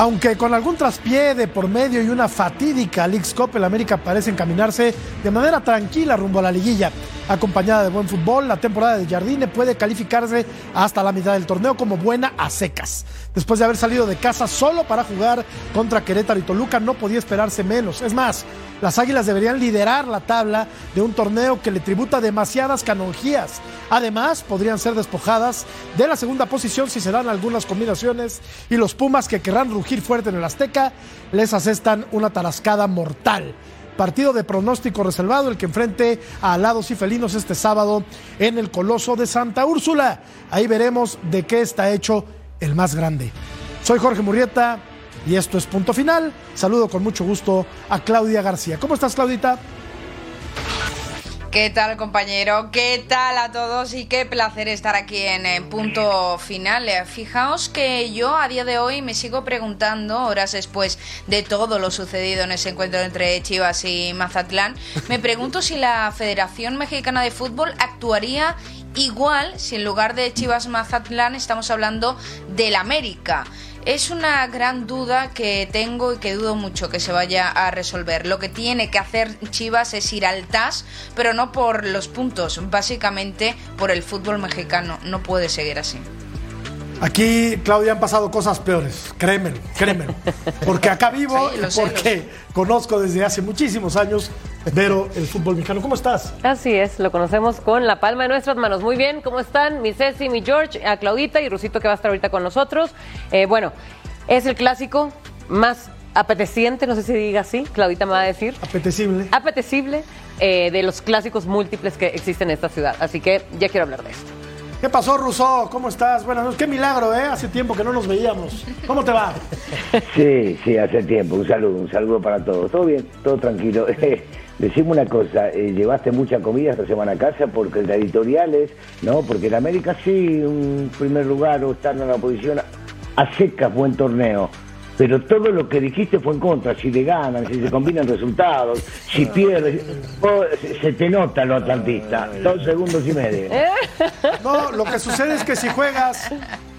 Aunque con algún traspié de por medio y una fatídica League's Cup, el América parece encaminarse de manera tranquila rumbo a la liguilla. Acompañada de buen fútbol, la temporada de Jardine puede calificarse hasta la mitad del torneo como buena a secas. Después de haber salido de casa solo para jugar contra Querétaro y Toluca, no podía esperarse menos. Es más, las Águilas deberían liderar la tabla de un torneo que le tributa demasiadas canonjías. Además, podrían ser despojadas de la segunda posición si se dan algunas combinaciones y los Pumas que querrán rugir fuerte en el Azteca les asestan una tarascada mortal. Partido de pronóstico reservado, el que enfrente a Alados y Felinos este sábado en el Coloso de Santa Úrsula. Ahí veremos de qué está hecho el más grande. Soy Jorge Murrieta y esto es Punto Final. Saludo con mucho gusto a Claudia García. ¿Cómo estás, Claudita? ¿Qué tal compañero? ¿Qué tal a todos? Y qué placer estar aquí en, eh, punto final. Eh, Fijaos que yo a día de hoy me sigo preguntando, horas después de todo lo sucedido en ese encuentro entre Chivas y Mazatlán, me pregunto si la Federación Mexicana de Fútbol actuaría igual si en lugar de Chivas Mazatlán estamos hablando del América. Es una gran duda que tengo y que dudo mucho que se vaya a resolver. Lo que tiene que hacer Chivas es ir al TAS, pero no por los puntos, básicamente por el fútbol mexicano. No puede seguir así. Aquí, Claudia, han pasado cosas peores, créemelo, créemelo. Porque acá vivo y porque conozco desde hace muchísimos años pero el fútbol mexicano. ¿Cómo estás? Así es, lo conocemos con la palma de nuestras manos. Muy bien, ¿cómo están? Mi Ceci, mi George, a Claudita y Rusito que va a estar ahorita con nosotros. Eh, bueno, es el clásico más apeteciente, no sé si diga así, Claudita me va a decir. Apetecible. Apetecible eh, de los clásicos múltiples que existen en esta ciudad. Así que ya quiero hablar de esto. ¿Qué pasó, Russo? ¿Cómo estás? Bueno, qué milagro, ¿eh? Hace tiempo que no nos veíamos. ¿Cómo te va? Sí, sí, hace tiempo. Un saludo, un saludo para todos. Todo bien, todo tranquilo. Decime una cosa, eh, ¿llevaste mucha comida esta semana a casa? Porque la editorial es, ¿no? Porque en América sí, un primer lugar o estar en la posición a secas, buen torneo. Pero todo lo que dijiste fue en contra, si le ganan, si se combinan resultados, si pierdes, oh, se te nota lo atlantista, dos segundos y medio. No, lo que sucede es que si juegas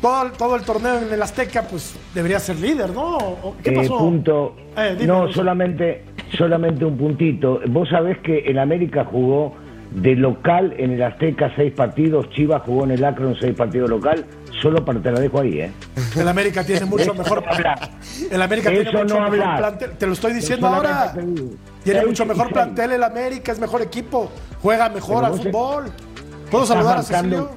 todo, todo el torneo en el Azteca, pues debería ser líder, ¿no? ¿Qué pasó? punto, eh, no, solamente solamente un puntito. Vos sabés que el América jugó de local en el Azteca seis partidos, Chivas jugó en el Akron seis partidos local, solo para te la dejo ahí, ¿eh? El América tiene mucho mejor El América tiene mucho mejor plantel, te lo estoy diciendo ahora. Tiene mucho mejor plantel el América, es mejor equipo, juega mejor al fútbol. ¿Puedo saludar a Cecilio?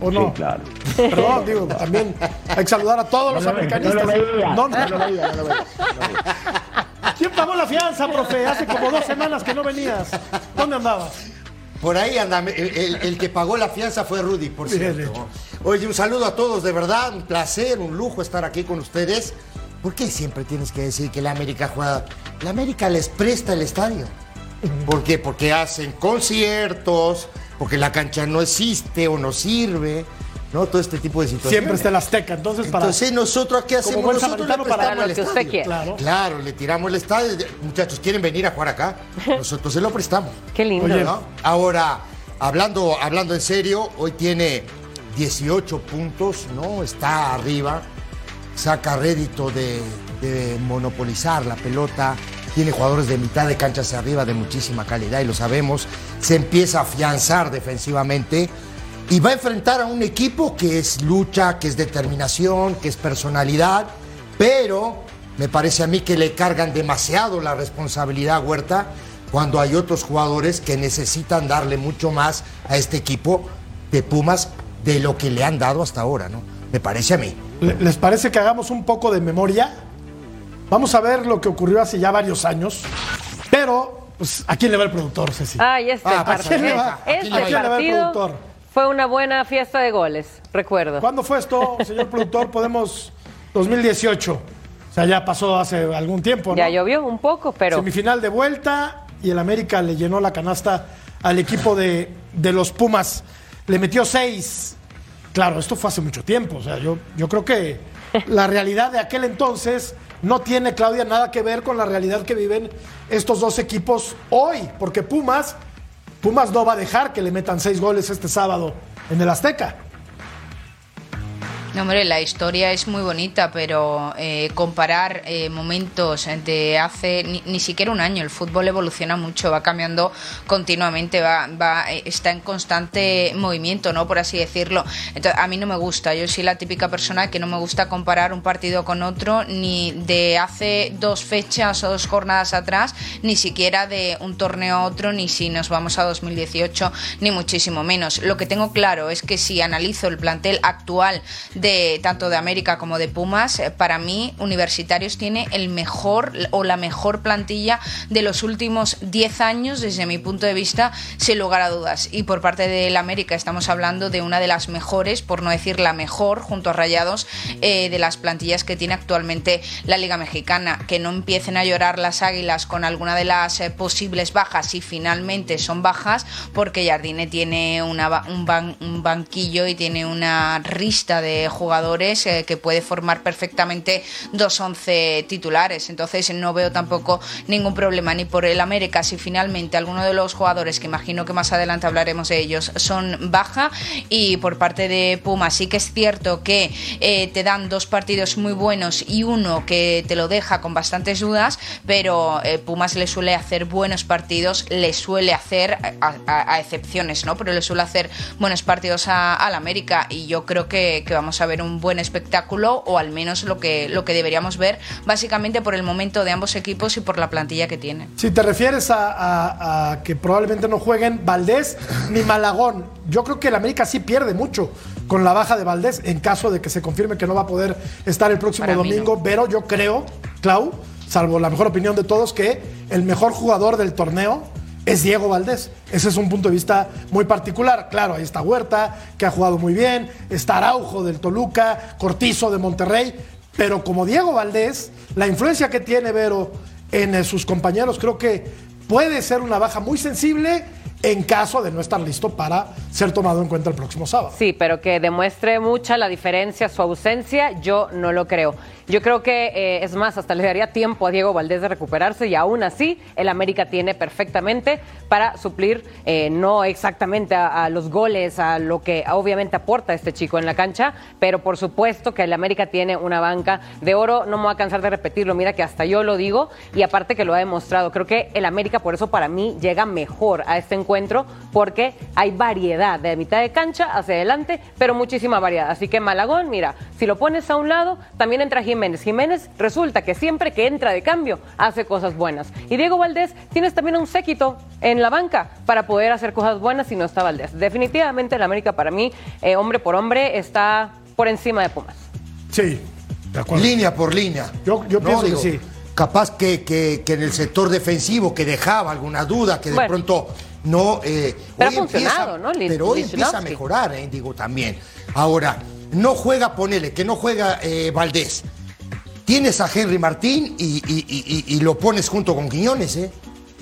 ¿O no? Sí, claro. Perdón, digo, también hay que saludar a todos los americanistas. No, no, no, no, no, ¿Quién pagó la fianza, profe? Hace como dos semanas que no venías. ¿Dónde andabas? Por ahí anda, el, que pagó la fianza fue Rudy, por cierto. Oye, un saludo a todos, de verdad, un placer, un lujo estar aquí con ustedes. ¿Por qué siempre tienes que decir que la América juega? La América les presta el estadio. ¿Por qué? Porque hacen conciertos, porque la cancha no existe o no sirve. ¿No? Todo este tipo de situaciones. Siempre está el Azteca, entonces para... Entonces nosotros, ¿qué hacemos? Nosotros le para lo que usted quiere. Claro. claro. le tiramos el estadio. Muchachos, ¿quieren venir a jugar acá? Nosotros se lo prestamos. Qué lindo. ¿no? Ahora, hablando, hablando en serio, hoy tiene 18 puntos, ¿no? Está arriba, saca rédito de, de monopolizar la pelota, tiene jugadores de mitad de cancha hacia arriba de muchísima calidad y lo sabemos, se empieza a afianzar defensivamente y va a enfrentar a un equipo que es lucha, que es determinación, que es personalidad, pero me parece a mí que le cargan demasiado la responsabilidad a Huerta cuando hay otros jugadores que necesitan darle mucho más a este equipo de Pumas de lo que le han dado hasta ahora, ¿no? Me parece a mí. ¿Les parece que hagamos un poco de memoria? Vamos a ver lo que ocurrió hace ya varios años, pero Pues, ¿a quién le va el productor, Ceci? Ay, este Ah, ¿a partido. quién le va? ¿A Este quién le va? ¿A quién le va el partido productor? Fue una buena fiesta de goles, recuerdo. ¿Cuándo fue esto, señor productor? Podemos 2018. O sea, ya pasó hace algún tiempo, ¿no? Ya llovió un poco, pero Semifinal de vuelta y el América le llenó la canasta al equipo de, de los Pumas. Le metió seis. Claro, esto fue hace mucho tiempo. O sea, yo, yo creo que la realidad de aquel entonces no tiene, Claudia, nada que ver con la realidad que viven estos dos equipos hoy. Porque Pumas, Pumas no va a dejar que le metan seis goles este sábado en el Azteca. No, hombre, la historia es muy bonita, pero eh, comparar eh, momentos de hace ni, siquiera un año, el fútbol evoluciona mucho, va cambiando continuamente, va, va, eh, está en constante movimiento, ¿no? Por así decirlo. Entonces, a mí no me gusta, yo soy la típica persona que no me gusta comparar un partido con otro, ni de hace dos fechas o dos jornadas atrás, ni siquiera de un torneo a otro, ni si nos vamos a 2018, ni muchísimo menos. Lo que tengo claro es que si analizo el plantel actual de tanto de América como de Pumas, eh, para mí Universitarios tiene el mejor o la mejor plantilla de los últimos 10 años desde mi punto de vista, sin lugar a dudas. Y por parte del América estamos hablando de una de las mejores, por no decir la mejor, junto a Rayados, eh, de las plantillas que tiene actualmente la Liga Mexicana. Que no empiecen a llorar las águilas con alguna de las eh, posibles bajas y finalmente son bajas, porque Jardine tiene un banquillo y tiene una rista de jugadores eh, que puede formar perfectamente dos once titulares. Entonces no veo tampoco ningún problema ni por el América si finalmente alguno de los jugadores, que imagino que más adelante hablaremos de ellos, son baja. Y por parte de Pumas sí que es cierto que eh, te dan dos partidos muy buenos y uno que te lo deja con bastantes dudas, pero eh, Pumas le suele hacer buenos partidos, le suele hacer, a, excepciones, ¿no? Pero le suele hacer buenos partidos al América y yo creo que, que vamos a ver un buen espectáculo o al menos lo que, lo que deberíamos ver, básicamente por el momento de ambos equipos y por la plantilla que tiene. Si te refieres a, a- a que probablemente no jueguen Valdés ni Malagón, yo creo que el América sí pierde mucho con la baja de Valdés en caso de que se confirme que no va a poder estar el próximo Para domingo, pero yo creo, Clau, salvo la mejor opinión de todos, que el mejor jugador del torneo es Diego Valdés. Ese es un punto de vista muy particular. Claro, ahí está Huerta, que ha jugado muy bien, está Araujo del Toluca, Cortizo de Monterrey, pero como Diego Valdés, la influencia que tiene Vero en eh, sus compañeros creo que puede ser una baja muy sensible en caso de no estar listo para ser tomado en cuenta el próximo sábado. Sí, pero que demuestre mucha la diferencia, su ausencia, yo no lo creo. Yo creo que, eh, es más, hasta le daría tiempo a Diego Valdés de recuperarse y aún así el América tiene perfectamente para suplir, eh, no exactamente a, a los goles, a lo que obviamente aporta este chico en la cancha, pero por supuesto que el América tiene una banca de oro, no me voy a cansar de repetirlo, mira que hasta yo lo digo y aparte que lo ha demostrado. Creo que el América por eso para mí llega mejor a este encuentro porque hay variedad de mitad de cancha hacia adelante, pero muchísima variedad. Así que Malagón, mira, si lo pones a un lado, también entra Jiménez. Jiménez resulta que siempre que entra de cambio hace cosas buenas. Y Diego Valdés, tienes también un séquito en la banca para poder hacer cosas buenas si no está Valdés. Definitivamente el América para mí, eh, hombre por hombre, está por encima de Pumas. Sí, de acuerdo. Línea por línea. Yo- yo pienso que sí. Capaz que, que- que en el sector defensivo que dejaba alguna duda, que de Bueno. pronto no. eh, Pero hoy ha funcionado, ¿no? Lin- Pero hoy empieza a mejorar, eh, digo también. Ahora, no juega, ponele, que no juega eh, Valdés. Tienes a Henry Martín y, y- y- y- y lo pones junto con Quiñones, ¿eh?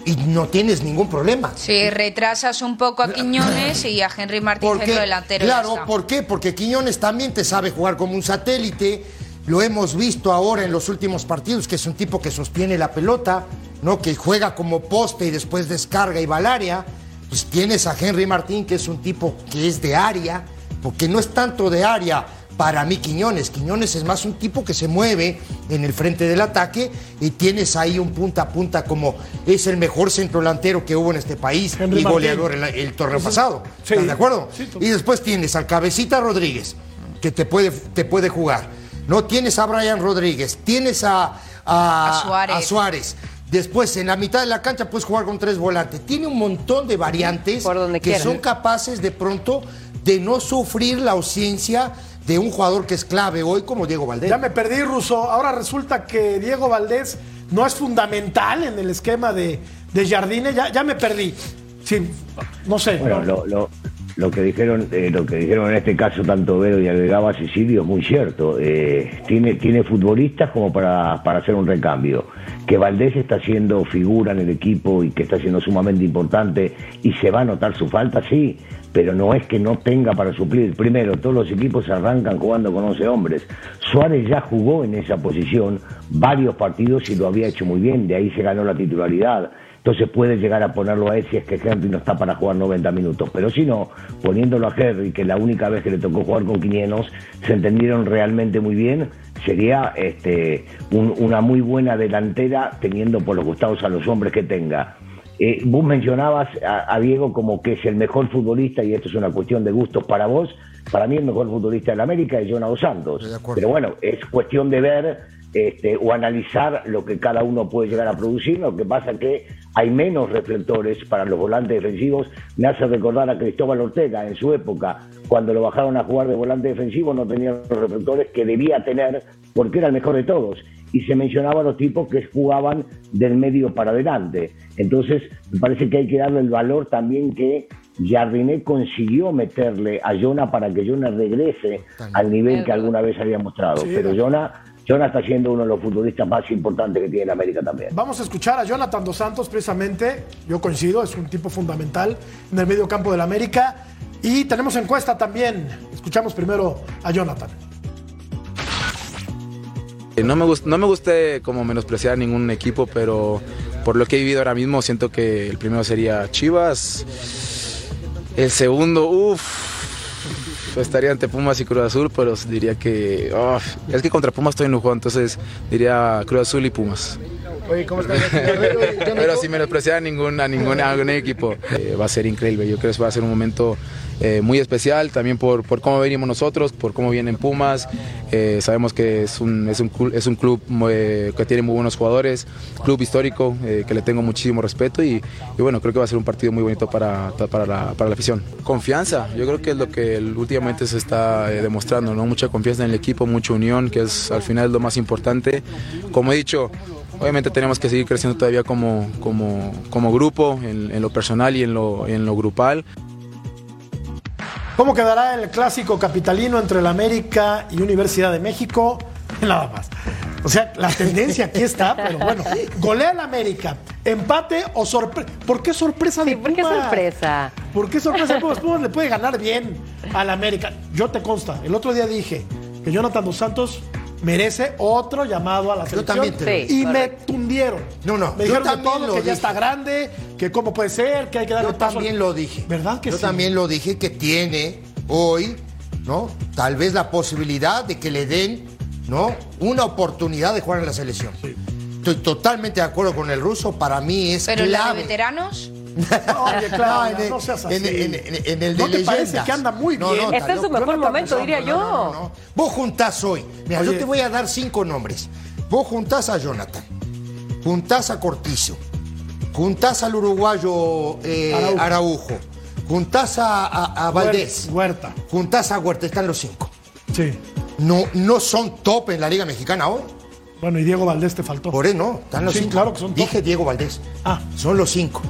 Y no tienes ningún problema. Si retrasas un poco a Quiñones y a Henry Martín centro delantero. Claro. ¿por qué? Porque Quiñones también te sabe jugar como un satélite. Lo hemos visto ahora en los últimos partidos, que es un tipo que sostiene la pelota, ¿no? Que juega como poste y después descarga y va al área. Pues tienes a Henry Martín, que es un tipo que es de área, porque no es tanto de área para mí Quiñones. Quiñones es más un tipo que se mueve en el frente del ataque y tienes ahí un punta a punta como es el mejor centro delantero que hubo en este país Henry y goleador el, el torneo pasado. Sí. ¿Estás de acuerdo? Sí, y después tienes al Cabecita Rodríguez, que te puede, te puede jugar. No tienes a Brian Rodríguez, tienes a, a, A Suárez. a Suárez. Después, en la mitad de la cancha puedes jugar con tres volantes. Tiene un montón de variantes Por donde que son capaces de pronto de no sufrir la ausencia de un jugador que es clave hoy como Diego Valdés. Ya me perdí, Russo. Ahora resulta que Diego Valdés no es fundamental en el esquema de, de Jardine, ya, ya me perdí. Sí, no sé. Bueno, ¿no? lo, lo, lo que dijeron, eh, lo que dijeron en este caso tanto Vero y agregaba Cecilio es muy cierto. Eh, tiene, tiene futbolistas como para, para hacer un recambio. Que Valdés está siendo figura en el equipo y que está siendo sumamente importante y se va a notar su falta, sí, pero no es que no tenga para suplir. Primero, todos los equipos arrancan jugando con 11 hombres. Suárez ya jugó en esa posición varios partidos y lo había hecho muy bien, de ahí se ganó la titularidad. Entonces puede llegar a ponerlo a él si es que Henry no está para jugar 90 minutos. Pero si no, poniéndolo a Henry, que la única vez que le tocó jugar con 500, se entendieron realmente muy bien, sería este, un- una muy buena delantera teniendo por los costados a los hombres que tenga. Eh, vos mencionabas a, a Diego como que es el mejor futbolista y esto es una cuestión de gustos para vos. Para mí el mejor futbolista de la América es Jonado Santos. Pero bueno, es cuestión de ver este, o analizar lo que cada uno puede llegar a producir. Lo que pasa que hay menos reflectores para los volantes defensivos. Me hace recordar a Cristóbal Ortega en su época, cuando lo bajaron a jugar de volante defensivo, no tenía los reflectores que debía tener porque era el mejor de todos. Y se mencionaba a los tipos que jugaban del medio para adelante. Entonces, me parece que hay que darle el valor también que Jardiné consiguió meterle a Jonah para que Jonah regrese al nivel que alguna vez había mostrado. Pero Jonah, Está siendo uno de los futbolistas más importantes que tiene la América también. Vamos a escuchar a Jonathan Dos Santos, precisamente. Yo coincido, es un tipo fundamental en el medio campo de la América. Y tenemos encuesta también. Escuchamos primero a Jonathan. Eh, No me, gust- no me gusta como menospreciar a ningún equipo, pero por lo que he vivido ahora mismo, siento que el primero sería Chivas. El segundo, uff, estaría ante Pumas y Cruz Azul, pero diría que. uf, es que contra Pumas estoy en un juego, entonces diría Cruz Azul y Pumas. Oye, ¿cómo estás? Pero sin menospreciar a ningún, a ningún, a ningún equipo. Eh, va a ser increíble. Yo creo que va a ser un momento eh, muy especial también por, por cómo venimos nosotros, por cómo vienen Pumas. Eh, sabemos que es un, es un, es un club eh, que tiene muy buenos jugadores, club histórico, eh, que le tengo muchísimo respeto y, y bueno, creo que va a ser un partido muy bonito para, para, la, para la afición. Confianza, yo creo que es lo que últimamente se está eh, demostrando, ¿no? mucha confianza en el equipo, mucha unión, que es al final lo más importante. Como he dicho, Obviamente tenemos que seguir creciendo todavía como, como, como grupo, en, en lo personal y en lo, en lo grupal. ¿Cómo quedará el clásico capitalino entre la América y Universidad de México? Nada más. O sea, la tendencia aquí está, pero bueno. Golea la América. Empate o sorpresa. ¿Por qué sorpresa de Sí, ¿por qué Pumas? sorpresa? ¿Por qué sorpresa de Pumas? Pumas le puede ganar bien a la América. Yo te consta, el otro día dije que Jonathan Dos Santos merece otro llamado a la selección. también te lo y me tundieron. No, no, Me yo dijeron de también todo, lo que ya está grande, que cómo puede ser, que hay que darle Yo paso. también lo dije. ¿Verdad que Yo sí? también lo dije que tiene hoy, ¿no? Tal vez la posibilidad de que le den, ¿no? Una oportunidad de jugar en la selección. Estoy totalmente de acuerdo con el ruso. Para mí es Pero la de clave. veteranos, Oye, Claudia, en el- no seas así. En, en- en- en el de ¿No te parece que anda muy No, bien? no, Este es su mejor momento, diría No, no, no, yo. no. Vos juntás hoy. Mira, Oye. yo te voy a dar cinco nombres. Vos juntás a Jonathan. Juntás a Cortizo. Juntás al uruguayo eh, Araujo. Araujo. Juntás a, a- a Valdés. Huerta. Juntás a Huerta. Están los cinco. Sí. No, no son top en la Liga Mexicana hoy. Bueno, y Diego Valdés te faltó. Por eso no. Están los Sí, cinco. claro que son top. Dije Diego Valdés. Ah. Son los cinco.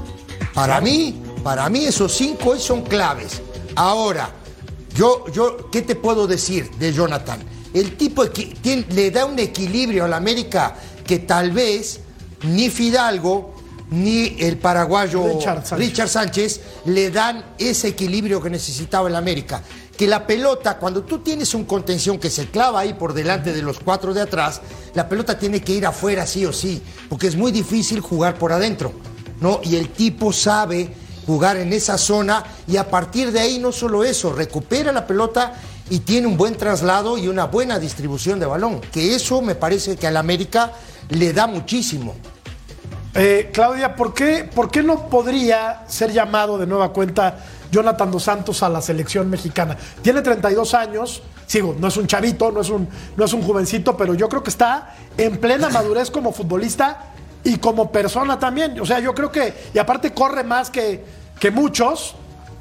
Para mí, para mí esos cinco hoy son claves. Ahora, yo, yo, ¿qué te puedo decir de Jonathan? El tipo tiene- le da un equilibrio a la América que tal vez ni Fidalgo ni el paraguayo Richard Sánchez. Richard Sánchez le dan ese equilibrio que necesitaba el América. Que la pelota, cuando tú tienes un contención que se clava ahí por delante de los cuatro de atrás, la pelota tiene que ir afuera sí o sí, porque es muy difícil jugar por adentro, ¿no? Y el tipo sabe jugar en esa zona y a partir de ahí no solo eso, recupera la pelota y tiene un buen traslado y una buena distribución de balón, que eso me parece que al América le da muchísimo. Eh, Claudia, ¿por qué, ¿por qué no podría ser llamado de nueva cuenta Jonathan Dos Santos a la selección mexicana? Tiene 32 años, sigo, no es un chavito, no es un, no es un jovencito, pero yo creo que está en plena madurez como futbolista y como persona también. O sea, yo creo que, y aparte corre más que, que muchos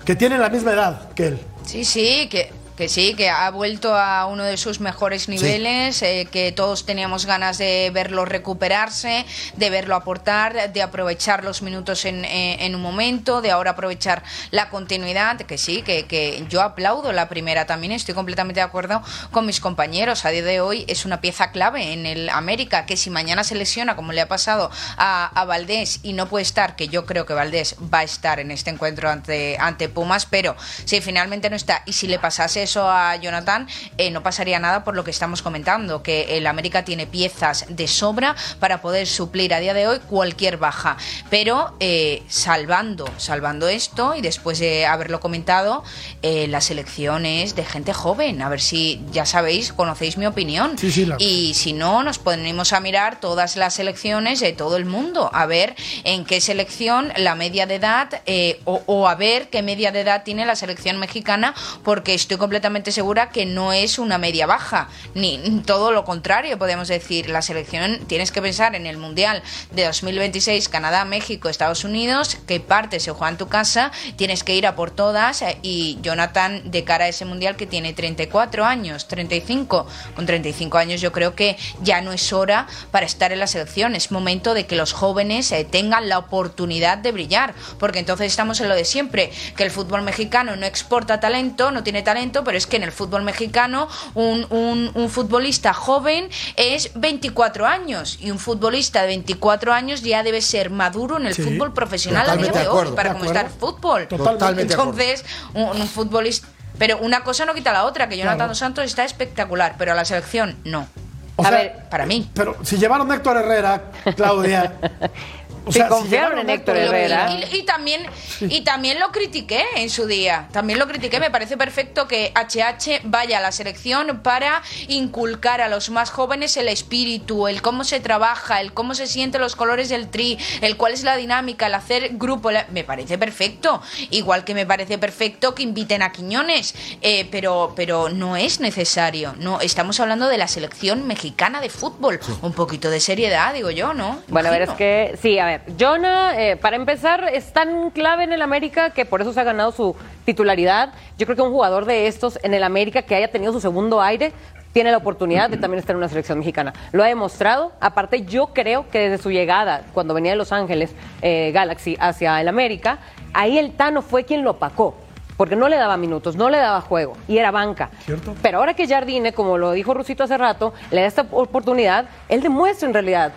que tienen la misma edad que él. sí, sí, que Que sí, que ha vuelto a uno de sus mejores niveles, eh, que todos teníamos ganas de verlo recuperarse, de verlo aportar, de aprovechar los minutos en, eh, en un momento, de ahora aprovechar la continuidad, que sí, que, que yo aplaudo la primera también, estoy completamente de acuerdo con mis compañeros. A día de hoy es una pieza clave en el América, que si mañana se lesiona, como le ha pasado a, a Valdés, y no puede estar, que yo creo que Valdés va a estar en este encuentro ante, ante Pumas, pero si finalmente no está, y si le pasase eso a Jonathan, eh, no pasaría nada por lo que estamos comentando, que el América tiene piezas de sobra para poder suplir a día de hoy cualquier baja. Pero eh, salvando, salvando esto, y después de haberlo comentado, eh, la selección es de gente joven. A ver si ya sabéis, conocéis mi opinión. Sí, sí, la- Y si no, nos ponemos a mirar todas las selecciones de todo el mundo, a ver en qué selección la media de edad, eh, o, o a ver qué media de edad tiene la selección mexicana, porque estoy completamente segura que no es una media baja, ni todo lo contrario, podemos decir. La selección, tienes que pensar en el Mundial de 2026, Canadá, México, Estados Unidos, qué parte se juega en tu casa, tienes que ir a por todas, eh, y Jonathan, de cara a ese Mundial que tiene 34 años, 35, con 35 años yo creo que ya no es hora para estar en la selección, es momento de que los jóvenes eh, tengan la oportunidad de brillar, porque entonces estamos en lo de siempre, que el fútbol mexicano no exporta talento, no tiene talento, pero es que en el fútbol mexicano un, un- un futbolista joven es 24 años y un futbolista de 24 años ya debe ser maduro en el Sí, fútbol profesional a día de hoy para cómo está el fútbol. Totalmente. Entonces, un, un futbolista... Pero una cosa no quita la otra, que Jonathan Claro. Santos está espectacular, pero a la selección no. O A sea, ver, Para mí. Pero si llevaron a Héctor Herrera, Claudia. o Sí, sea, confiaron en Héctor Y- Herrera. Y, y también y también lo critiqué en su día. También lo critiqué. Me parece perfecto que HH vaya a la selección para inculcar a los más jóvenes el espíritu, el cómo se trabaja, el cómo se sienten los colores del tri, el cuál es la dinámica, el hacer grupo. la- Me parece perfecto. Igual que me parece perfecto que inviten a Quiñones, eh, pero pero no es necesario. No, estamos hablando de la selección mexicana de fútbol. Un poquito de seriedad, digo yo, ¿no? Bueno, a ver, es Imagino. que, sí, a ver, Jonah, eh, para empezar, es tan clave en el América que por eso se ha ganado su titularidad. Yo creo que un jugador de estos en el América que haya tenido su segundo aire tiene la oportunidad de también estar en una selección mexicana. Lo ha demostrado. Aparte, yo creo que desde su llegada, cuando venía de Los Ángeles eh, Galaxy hacia el América, ahí el Tano fue quien lo opacó. Porque no le daba minutos, no le daba juego y era banca. ¿Cierto? Pero ahora que Jardine, como lo dijo Rusito hace rato, le da esta oportunidad, él demuestra en realidad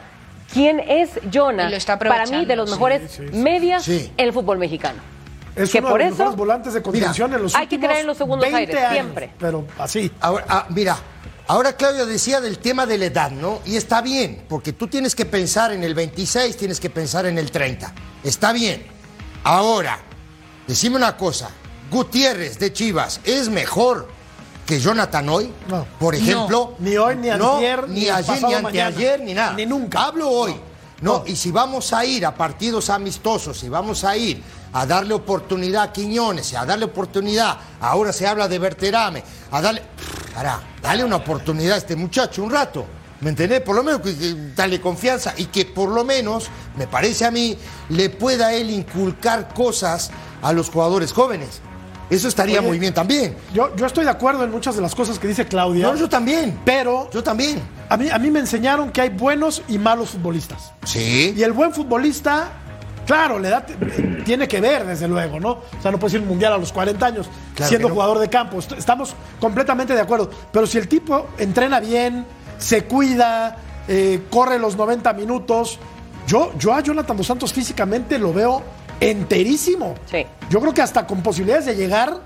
quién es Jonah. Y lo está para mí, de los mejores sí, sí. medias Sí. en el fútbol mexicano. Es que uno por de los eso- mejores volantes de contención Mira, en los hay que creer en los segundos 20 aires, años, siempre. Pero así. Ahora, ah, mira, ahora Claudio decía del tema de la edad, ¿no? Y está bien, porque tú tienes que pensar en el 26, tienes que pensar en el 30. Está bien. Ahora, decime una cosa. Gutiérrez de Chivas es mejor que Jonathan hoy, No. por ejemplo. Ni hoy, ni No, antier, ni ni ayer, ni anteayer, mañana. ni nada. Ni nunca. Hablo hoy. No, No. y si vamos a ir a partidos amistosos, y vamos a ir a darle oportunidad a Quiñones, y a darle oportunidad, ahora se habla de Berterame, a darle. Pará, dale una oportunidad a este muchacho un rato. ¿Me entendés? Por lo menos que, que dale confianza y que por lo menos, me parece a mí, le pueda él inculcar cosas a los jugadores jóvenes. Eso estaría Oye, muy bien también. Yo, yo estoy de acuerdo en muchas de las cosas que dice Claudia. No, yo también. Pero Yo también. a mí, a mí me enseñaron que hay buenos y malos futbolistas. Sí. Y el buen futbolista, claro, le da, tiene que ver, desde luego, ¿no? O sea, no puedes ir mundial a los 40 años Claro siendo no. jugador de campo. Est- Estamos completamente de acuerdo. Pero si el tipo entrena bien, se cuida, eh, corre los 90 minutos, yo, yo a Jonathan Dos Santos físicamente lo veo enterísimo. Sí. Yo creo que hasta con posibilidades de llegar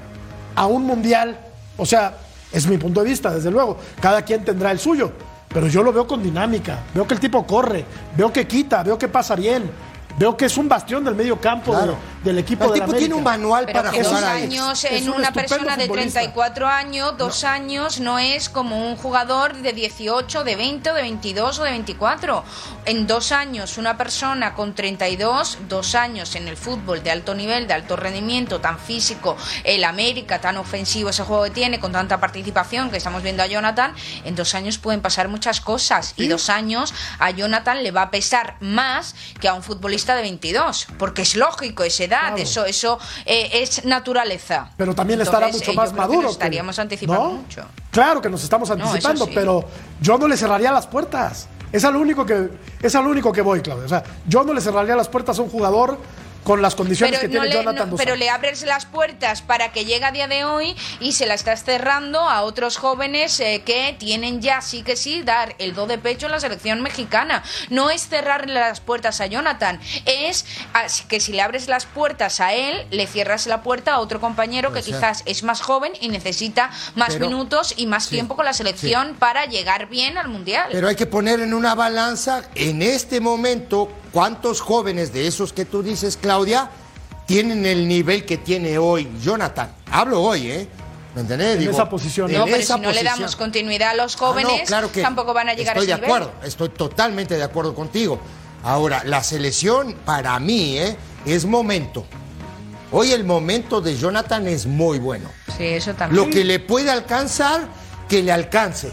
a un mundial. O sea, es mi punto de vista, desde luego. Cada quien tendrá el suyo. Pero yo lo veo con dinámica. Veo que el tipo corre, veo que quita, veo que pasa bien. Veo que es un bastión del medio campo de- Claro. del equipo El de tipo tiene un manual Pero para que dos jugar ahí. años Es en un una persona de futbolista. 34 años, dos años, no es como un jugador de 18, de 20, o de 22 o de 24. En dos años, una persona con 32, dos años en el fútbol de alto nivel, de alto rendimiento, tan físico, el América, tan ofensivo ese juego que tiene, con tanta participación que estamos viendo a Jonathan, en dos años pueden pasar muchas cosas. Y dos años a Jonathan le va a pesar más que a un futbolista de 22, porque es lógico esa edad. eso, eso eh, es naturaleza. Pero también estará Entonces, mucho eh, más que maduro. nos estaríamos anticipando ¿no? mucho. Claro que nos estamos anticipando, sí. pero yo no le cerraría las puertas. Es al único que es al único que voy, Claudio. O sea, yo no le cerraría las puertas a un jugador con las condiciones Pero, que no tiene le, Jonathan no- pero le abres las puertas para que llegue a día de hoy y se la estás cerrando a otros jóvenes eh, que tienen ya sí que sí dar el do de pecho en la selección mexicana. No es cerrarle las puertas a Jonathan, es que si le abres las puertas a él, le cierras la puerta a otro compañero que quizás es más joven y necesita más Pero- minutos y más sí, tiempo con la selección para llegar bien al mundial. Pero hay que poner en una balanza, en este momento, cuántos jóvenes de esos que tú dices, Claudia, tienen el nivel que tiene hoy Jonathan. Hablo hoy, ¿eh? ¿Me entendés? En esa posición, en no, pero esa si no le damos continuidad a los Ah, no, jóvenes, claro que tampoco van a llegar estoy a de ese nivel. acuerdo, estoy totalmente de acuerdo contigo. Ahora, la selección para mí ¿eh? es momento. Hoy el momento de Jonathan es muy bueno. Sí, eso también. Lo que le puede alcanzar, que le alcance,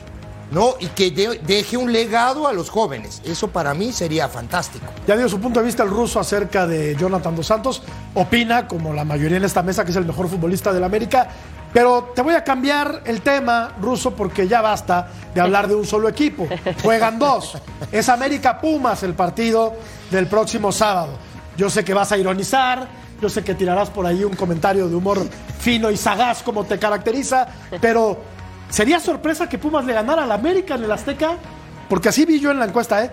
¿no? Y que de- deje un legado a los jóvenes. Eso para mí sería fantástico. Ya dio su punto de vista el ruso acerca de Jonathan Dos Santos. Opina, como la mayoría en esta mesa, que es el mejor futbolista del América. Pero te voy a cambiar el tema, ruso, porque ya basta de hablar de un solo equipo. Juegan dos. Es América Pumas el partido del próximo sábado. Yo sé que vas a ironizar, yo sé que tirarás por ahí un comentario de humor fino y sagaz como te caracteriza, pero ¿sería sorpresa que Pumas le ganara al América en el Azteca? Porque así vi yo en la encuesta, ¿eh?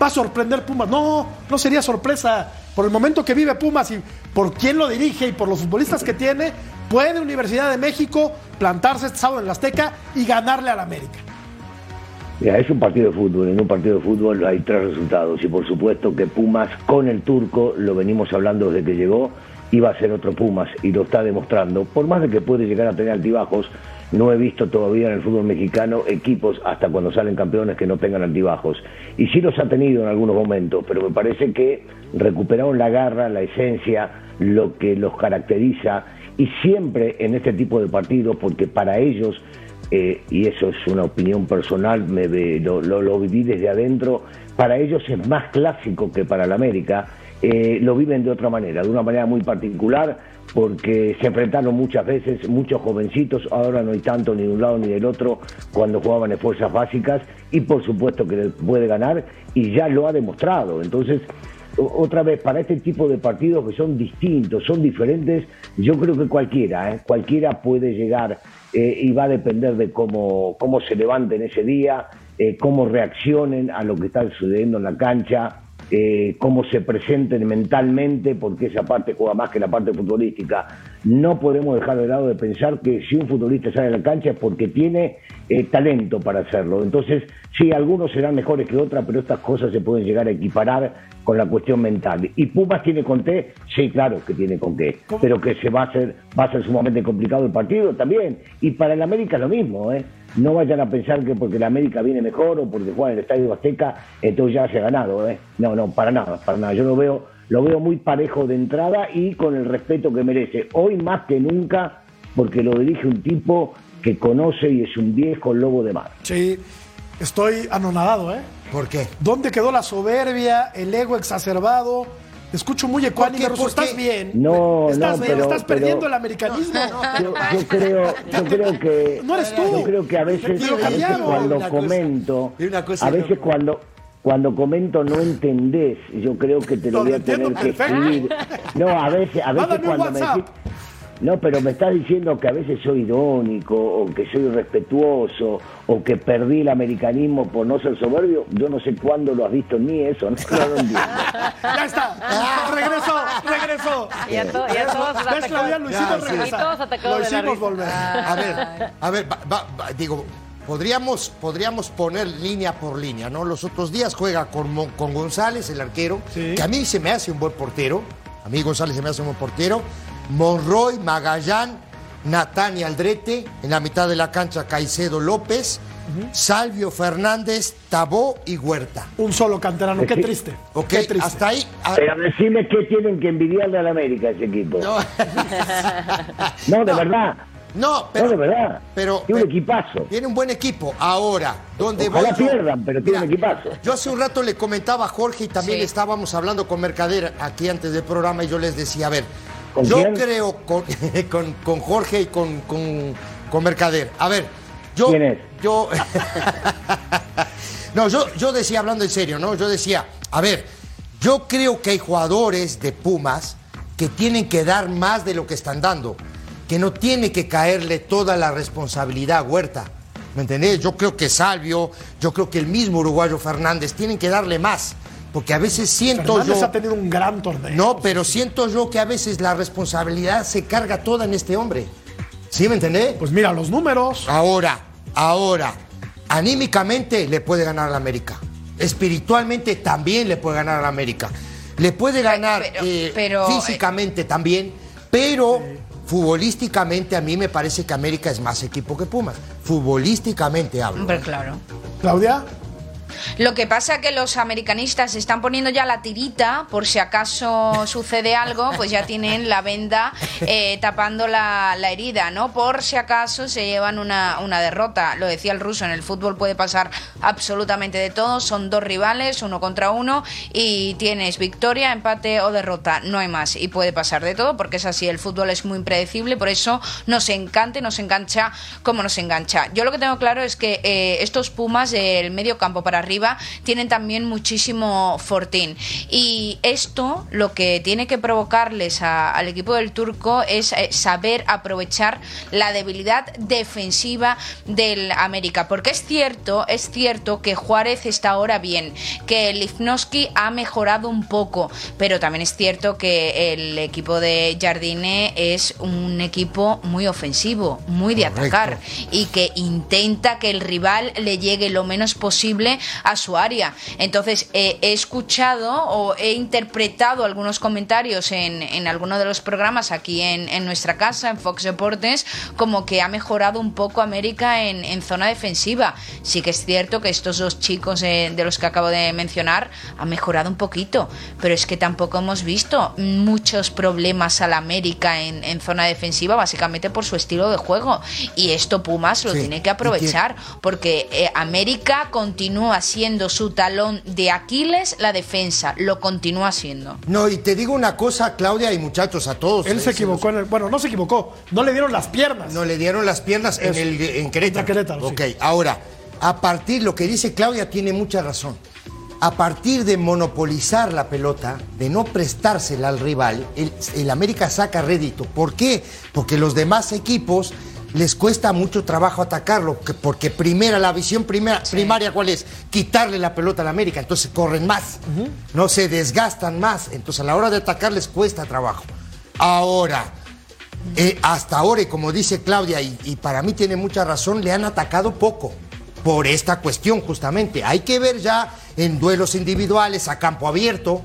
Va a sorprender Pumas. No, no sería sorpresa. Por el momento que vive Pumas y por quién lo dirige y por los futbolistas que tiene, puede Universidad de México plantarse este sábado en el Azteca y ganarle al América. Mira, es un partido de fútbol. En un partido de fútbol hay tres resultados. Y por supuesto que Pumas con el turco, lo venimos hablando desde que llegó, iba a ser otro Pumas y lo está demostrando. Por más de que puede llegar a tener altibajos, no he visto todavía en el fútbol mexicano equipos, hasta cuando salen campeones, que no tengan altibajos. Y sí los ha tenido en algunos momentos, pero me parece que recuperaron la garra, la esencia, lo que los caracteriza. Y siempre en este tipo de partidos, porque para ellos eh, y eso es una opinión personal, me ve- lo, lo- lo viví desde adentro, para ellos es más clásico que para la América, eh, lo viven de otra manera, de una manera muy particular, porque se enfrentaron muchas veces muchos jovencitos, ahora no hay tanto ni de un lado ni del otro cuando jugaban en fuerzas básicas, y por supuesto que puede ganar, y ya lo ha demostrado. Entonces, otra vez, para este tipo de partidos que son distintos, son diferentes, yo creo que cualquiera, ¿eh? cualquiera puede llegar eh, y va a depender de cómo, cómo se levanten ese día, eh, cómo reaccionen a lo que está sucediendo en la cancha, eh, cómo se presenten mentalmente, porque esa parte juega más que la parte futbolística. No podemos dejar de lado de pensar que si un futbolista sale a la cancha es porque tiene eh, talento para hacerlo. Entonces, sí, algunos serán mejores que otras, pero estas cosas se pueden llegar a equiparar con la cuestión mental. ¿Y Pumas tiene con qué? Sí, claro que tiene con qué. Pero que se va a hacer, va a ser sumamente complicado el partido también. Y para el América lo mismo, ¿eh? No vayan a pensar que porque el América viene mejor o porque juega en el Estadio Azteca, entonces ya se ha ganado, ¿eh? No, no, para nada, para nada. Yo lo veo, lo veo muy parejo de entrada y con el respeto que merece. Hoy más que nunca, porque lo dirige un tipo que conoce y es un viejo lobo de mar. Sí, estoy anonadado, ¿eh? ¿Por qué? ¿Dónde quedó la soberbia, el ego exacerbado? Te escucho muy ecuánime? Ruso. ¿Por ¿Estás bien? No, ¿Estás no, bien? pero- ¿Estás pero- perdiendo el americanismo? Yo, yo creo, yo creo que No eres tú. yo creo que a veces, a veces cuando comento, y una cosa a veces cuando cuando comento no entendés, yo creo que te lo No, voy a tener que escribir. No, a veces, a veces cuando me decís, no, pero me estás diciendo que a veces soy irónico o que soy respetuoso o que perdí el americanismo por no ser soberbio. Yo no sé cuándo lo has visto en mí eso, no, no lo entiendo. Ya está. Regresó, regresó. Y a, to- y a todos ¿Ves, atacados. Claudia? Lo hicimos Ya, sí. Y regresar. todos atacados Lo de la hicimos risa. volver. A ver, a ver, va- va- va- digo, podríamos, podríamos poner línea por línea, ¿no? Los otros días juega con, Mon- con González, el arquero, Sí. que a mí se me hace un buen portero. A mí González se me hace un buen portero. Monroy, Magallán, Natania Aldrete, en la mitad de la cancha Caicedo López, Salvio Fernández, Tabó y Huerta. Un solo canterano. Qué triste. Ok, Qué triste. hasta ahí. ah, Pero decime qué tienen que envidiarle al América ese equipo. no. No, de verdad. No, pero. No, de verdad. Pero, tiene un equipazo. Tiene un buen equipo. Ahora, donde Ojalá voy yo- pierdan, pero tiene un equipazo. Yo hace un rato le comentaba a Jorge y también Sí. estábamos hablando con Mercader aquí antes del programa y yo les decía, a ver, ¿Con yo quién? creo con, con, con Jorge y con, con, con Mercader. A ver, yo... ¿Quién es? Yo... no, yo, yo decía, hablando en serio, ¿no? Yo decía, a ver, yo creo que hay jugadores de Pumas que tienen que dar más de lo que están dando, que no tiene que caerle toda la responsabilidad a Huerta. ¿Me entendés? Yo creo que Salvio, yo creo que el mismo uruguayo Fernández tienen que darle más, porque a veces siento Fernández yo... ha tenido un gran torneo. No, pero siento yo que a veces la responsabilidad se carga toda en este hombre. ¿Sí me entendés? Pues mira, los números. Ahora, ahora, anímicamente le puede ganar a la América. Espiritualmente también le puede ganar a la América. Le puede ganar pero- eh, pero, eh, físicamente también, pero futbolísticamente a mí me parece que América es más equipo que Pumas. Futbolísticamente hablo. Hombre, claro. Claudia. Lo que pasa es que los americanistas están poniendo ya la tirita por si acaso sucede algo, pues ya tienen la venda eh, tapando la, la herida, ¿no? Por si acaso se llevan una, una derrota. Lo decía el ruso, en el fútbol puede pasar absolutamente de todo. Son dos rivales, uno contra uno, y tienes victoria, empate o derrota. No hay más. Y puede pasar de todo porque es así. El fútbol es muy impredecible, por eso nos encanta y nos engancha como nos engancha. Yo lo que tengo claro es que eh, estos Pumas del medio campo para arriba tienen también muchísimo fortín. Y esto lo que tiene que provocarles a- al equipo del turco es eh, saber aprovechar la debilidad defensiva del América. Porque es cierto, es cierto que Juárez está ahora bien, que Lifnowski ha mejorado un poco, pero también es cierto que el equipo de Jardine es un equipo muy ofensivo, muy de Correcto. atacar y que intenta que el rival le llegue lo menos posible a su área. Entonces, eh, he escuchado o he interpretado algunos comentarios en, en alguno de los programas aquí en, en nuestra casa, en Fox Deportes, como que ha mejorado un poco América en, en zona defensiva. Sí que es cierto que estos dos chicos eh, de los que acabo de mencionar han mejorado un poquito, pero es que tampoco hemos visto muchos problemas al América en, en zona defensiva, básicamente por su estilo de juego. Y esto Pumas lo Sí, tiene que aprovechar, porque eh, América continúa siendo su talón de Aquiles la defensa, lo continúa siendo. No, y te digo una cosa, Claudia y muchachos, a todos. Él se equivocó. En el, bueno, no se equivocó. No le dieron las piernas. No le dieron las piernas en, el, en Querétaro. En Querétaro, sí. Ok, ahora, a partir, lo que dice Claudia tiene mucha razón. A partir de monopolizar la pelota, de no prestársela al rival, el, el América saca rédito. ¿Por qué? Porque los demás equipos les cuesta mucho trabajo atacarlo, que- porque primera, la visión primera, primaria, ¿cuál es? Quitarle la pelota al América, entonces corren más, no se desgastan más, entonces a la hora de atacar les cuesta trabajo. Ahora, eh, hasta ahora, y como dice Claudia, y, y para mí tiene mucha razón, le han atacado poco por esta cuestión justamente. Hay que ver ya en duelos individuales a campo abierto,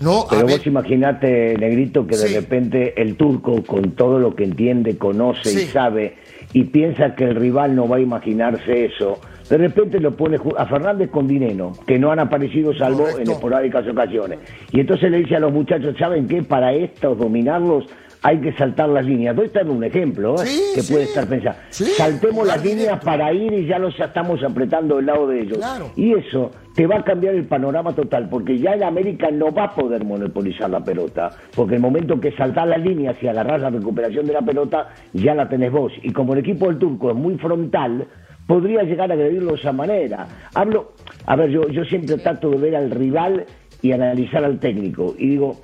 ¿no? Pero vos imaginate, Negrito, que de Sí. repente el turco, con todo lo que entiende, conoce Sí. y sabe, y piensa que el rival no va a imaginarse eso, de repente lo pone a Fernández con Dineno, que no han aparecido salvo Correcto. en esporádicas ocasiones. Y entonces le dice a los muchachos, ¿saben qué? Para estos dominarlos hay que saltar las líneas. Doy dando un ejemplo ¿eh? Sí, que sí. puede estar pensando. Sí, Saltemos las líneas para ir y ya los estamos apretando del lado de ellos. Claro. Y eso te va a cambiar el panorama total, porque ya el América no va a poder monopolizar la pelota, porque el momento que saltás las líneas y agarrás la recuperación de la pelota, ya la tenés vos. Y como el equipo del turco es muy frontal, podría llegar a agredirlo de esa manera. Hablo, a ver, yo, yo siempre trato de ver al rival y analizar al técnico. Y digo,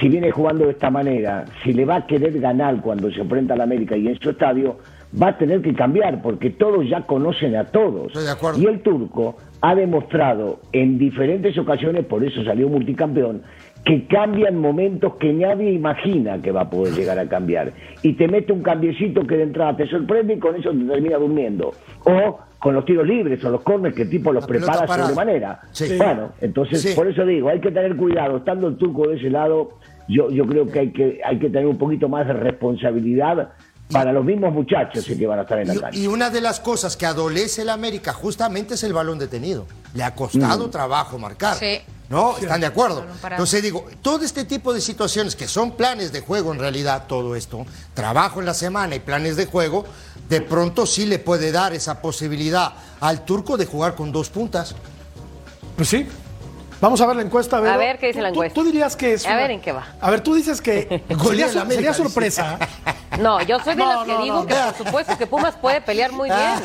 si viene jugando de esta manera, si le va a querer ganar cuando se enfrenta al América y en su estadio, va a tener que cambiar, porque todos ya conocen a todos. Estoy de acuerdo. Y el turco ha demostrado en diferentes ocasiones, por eso salió multicampeón, que cambian momentos que nadie imagina que va a poder llegar a cambiar. Y te mete un cambiecito que de entrada te sorprende y con eso te termina durmiendo. O con los tiros libres o los corners que el tipo los La prepara parada. sobremanera. Sí. Bueno, entonces Sí. por eso digo, hay que tener cuidado. Estando el turco de ese lado, yo, yo creo que hay, que hay que tener un poquito más de responsabilidad para los mismos muchachos que van a estar en la cancha. Y, y una de las cosas que adolece el América justamente es el balón detenido. Le ha Mm. costado trabajo marcar. Sí. ¿No? ¿Están de acuerdo? Entonces digo, todo este tipo de situaciones que son planes de juego en realidad, todo esto, trabajo en la semana y planes de juego, de pronto sí le puede dar esa posibilidad al turco de jugar con dos puntas. Pues sí. Vamos a ver la encuesta. Vero. A ver, ¿qué dice la encuesta? Tú, dirías que es. A ver, ¿en qué va? A ver, tú dices que sería, América, sería sorpresa. No, yo soy de No, las que no, digo no. que por supuesto que Pumas puede pelear muy bien.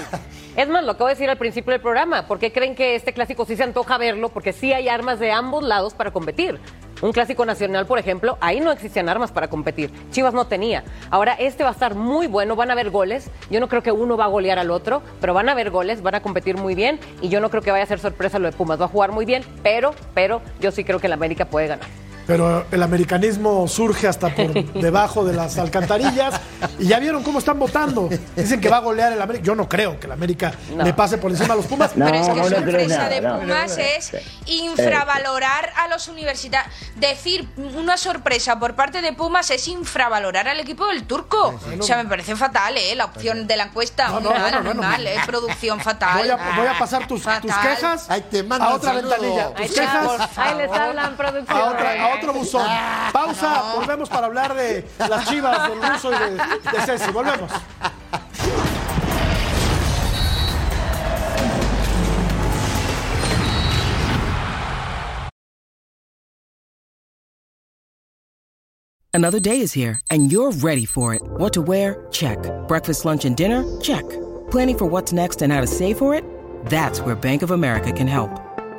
Es más, lo acabo de decir al principio del programa. ¿Por qué creen que este clásico sí se antoja verlo? Porque sí hay armas de ambos lados para competir. Un clásico nacional, por ejemplo, ahí no existían armas para competir. Chivas no tenía. Ahora este va a estar muy bueno, van a haber goles. Yo no creo que uno va a golear al otro, pero van a haber goles, van a competir muy bien y yo no creo que vaya a ser sorpresa lo de Pumas. Va a jugar muy bien, pero, pero yo sí creo que el América puede ganar. Pero el americanismo surge hasta por debajo de las alcantarillas. Y ya vieron cómo están votando. Dicen que va a golear el América. Yo no creo que el América No. le pase por encima a los Pumas. No, Pero es que no sorpresa de no. Pumas es infravalorar a los universitarios. Decir una sorpresa por parte de Pumas es infravalorar al equipo del turco. O sea, me parece fatal, ¿eh? La opción de la encuesta. No, no, mal, mal, ¿eh? Producción fatal. Voy a, voy a pasar tus, tus Fatal. quejas Ahí te mando a otra saludo. ventanilla. Ahí, Tus está, quejas ahí les hablan producción. a, otra- a otro ah, buzón. Ah, Pausa, volvemos para hablar de las chivas del ruso y de, de Ceci. Volvemos. Another day is here, and you're ready for it. What to wear? Check. Breakfast, lunch, and dinner? Check. Planning for what's next and how to save for it? That's where Bank of America can help.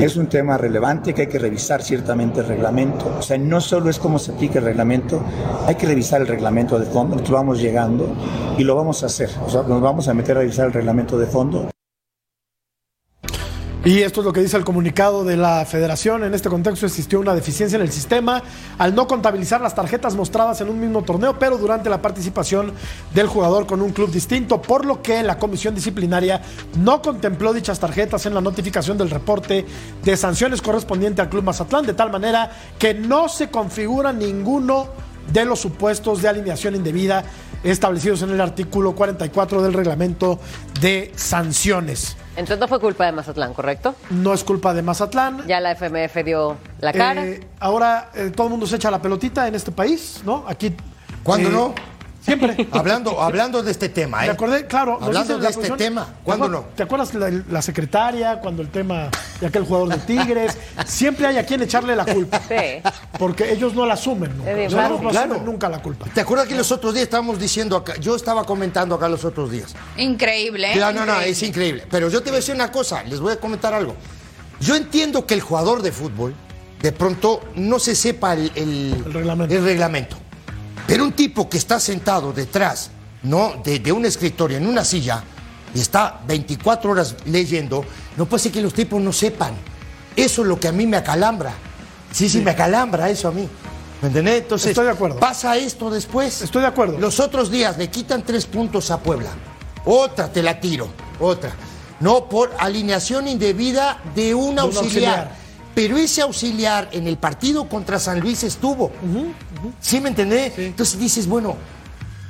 Es un tema relevante que hay que revisar ciertamente el reglamento. O sea, no solo es cómo se aplica el reglamento, hay que revisar el reglamento de fondo. Nosotros vamos llegando y lo vamos a hacer. O sea, nos vamos a meter a revisar el reglamento de fondo. Y esto es lo que dice el comunicado de la federación. En este contexto existió una deficiencia en el sistema al no contabilizar las tarjetas mostradas en un mismo torneo, pero durante la participación del jugador con un club distinto, por lo que la comisión disciplinaria no contempló dichas tarjetas en la notificación del reporte de sanciones correspondiente al Club Mazatlán, de tal manera que no se configura ninguno de los supuestos de alineación indebida establecidos en el artículo 44 del reglamento de sanciones. Entonces no fue culpa de Mazatlán, ¿correcto? No es culpa de Mazatlán. Ya la FMF dio la cara. Eh, ahora eh, todo el mundo se echa la pelotita en este país, ¿no? Aquí. ¿Cuándo eh, no? Siempre. Hablando, hablando de este tema, ¿eh? Me acordé, claro. Hablando de este posición- tema, ¿te ¿cuándo no? ¿Te acuerdas la, la secretaria cuando el tema de aquel jugador de Tigres? Siempre hay a quien echarle la culpa. Sí. Porque ellos no la asumen. ¿no? Bien Ellos no Claro. asumen nunca la culpa. ¿Te acuerdas que los otros días estábamos diciendo acá? Yo estaba comentando acá los otros días. Increíble, ¿eh? Claro, no, no, Increíble. es increíble. Pero yo te voy a decir una cosa, les voy a comentar algo. Yo entiendo que el jugador de fútbol de pronto no se sepa el, el- El reglamento. el reglamento. Pero un tipo que está sentado detrás ¿no? de, de un escritorio, en una silla, y está 24 horas leyendo, no puede ser que los tipos no sepan. Eso es lo que a mí me acalambra. Sí, sí, me acalambra eso a mí. ¿Me entendés? Entonces, Estoy de acuerdo. pasa esto después. Estoy de acuerdo. Los otros días le quitan tres puntos a Puebla. Otra te la tiro, otra. No, por alineación indebida de un un auxiliar. auxiliar. Pero ese auxiliar en el partido contra San Luis estuvo. ¿Sí me entendés? Entonces dices, bueno,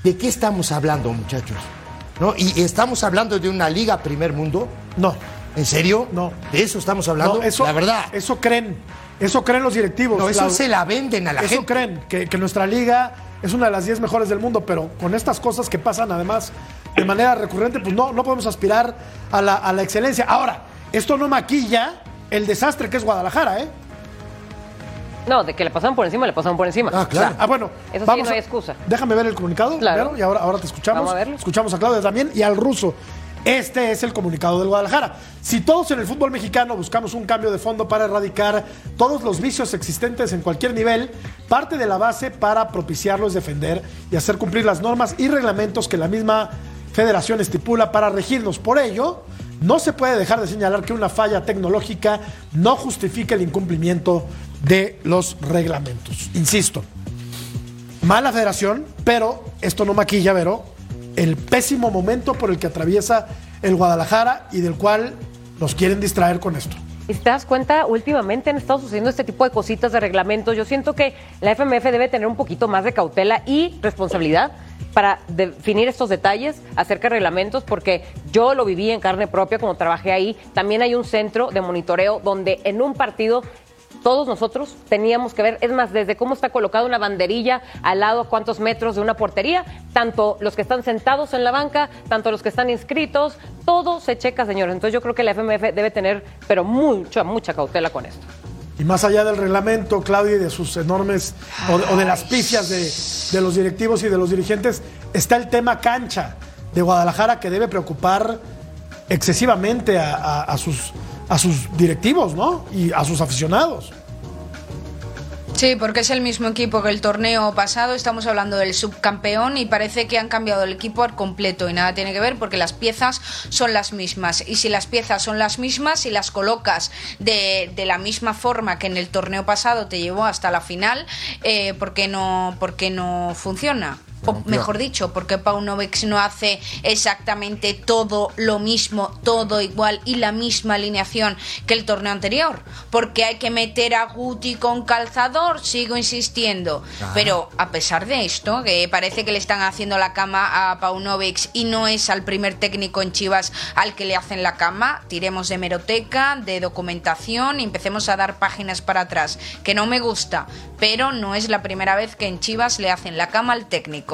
¿de qué estamos hablando, muchachos? ¿No? ¿Y estamos hablando de una liga primer mundo? No. ¿En serio? No. ¿De eso estamos hablando? No, eso, la verdad. Eso creen. Eso creen los directivos. no, eso La- se la venden a la Eso gente. creen, que, que nuestra liga es una de las 10 mejores del mundo, pero con estas cosas que pasan además de manera recurrente, pues no, no podemos aspirar a la, a la excelencia. Ahora, esto no maquilla el desastre que es Guadalajara, ¿eh? No, de que le pasaron por encima, le pasaron por encima. Ah, claro. Ah, bueno, Eso sí, vamos no hay a- excusa. Déjame ver el comunicado, Claro. Y ahora, ahora te escuchamos. Vamos a verlo. Escuchamos a Claudia también y al ruso. Este es el comunicado del Guadalajara. Si todos en el fútbol mexicano buscamos un cambio de fondo para erradicar todos los vicios existentes en cualquier nivel, parte de la base para propiciarlo es defender y hacer cumplir las normas y reglamentos que la misma federación estipula para regirnos. Por ello, no se puede dejar de señalar que una falla tecnológica no justifica el incumplimiento de los reglamentos. Insisto, mala federación, pero esto no maquilla, Vero, el pésimo momento por el que atraviesa el Guadalajara y del cual nos quieren distraer con esto. Y si te das cuenta, últimamente han estado sucediendo este tipo de cositas de reglamentos. Yo siento que la FMF debe tener un poquito más de cautela y responsabilidad para definir estos detalles acerca de reglamentos, porque yo lo viví en carne propia cuando trabajé ahí. También hay un centro de monitoreo donde en un partido todos nosotros teníamos que ver, es más, desde cómo está colocada una banderilla al lado, a cuántos metros de una portería, tanto los que están sentados en la banca, tanto los que están inscritos, todo se checa, señores. Entonces yo creo que la FMF debe tener, pero mucha, mucha cautela con esto. Y más allá del reglamento, Claudia, y de sus enormes, o de, o de las pifias de, de los directivos y de los dirigentes, está el tema cancha de Guadalajara que debe preocupar excesivamente a, a- a sus, a sus directivos, ¿no? Y a sus aficionados. Sí, porque es el mismo equipo que el torneo pasado. Estamos hablando del subcampeón y parece que han cambiado el equipo al completo y nada tiene que ver porque las piezas son las mismas. Y si las piezas son las mismas y las colocas de, de la misma forma que en el torneo pasado te llevó hasta la final, eh, ¿por, qué no, ¿por qué no funciona? O mejor dicho, porque Paunovic no hace exactamente todo lo mismo, todo igual y la misma alineación que el torneo anterior. Porque hay que meter a Guti con calzador, sigo insistiendo. Pero a pesar de esto, que parece que le están haciendo la cama a Paunovic y no es al primer técnico en Chivas al que le hacen la cama, tiremos de meroteca, de documentación y empecemos a dar páginas para atrás. Que no me gusta, pero no es la primera vez que en Chivas le hacen la cama al técnico.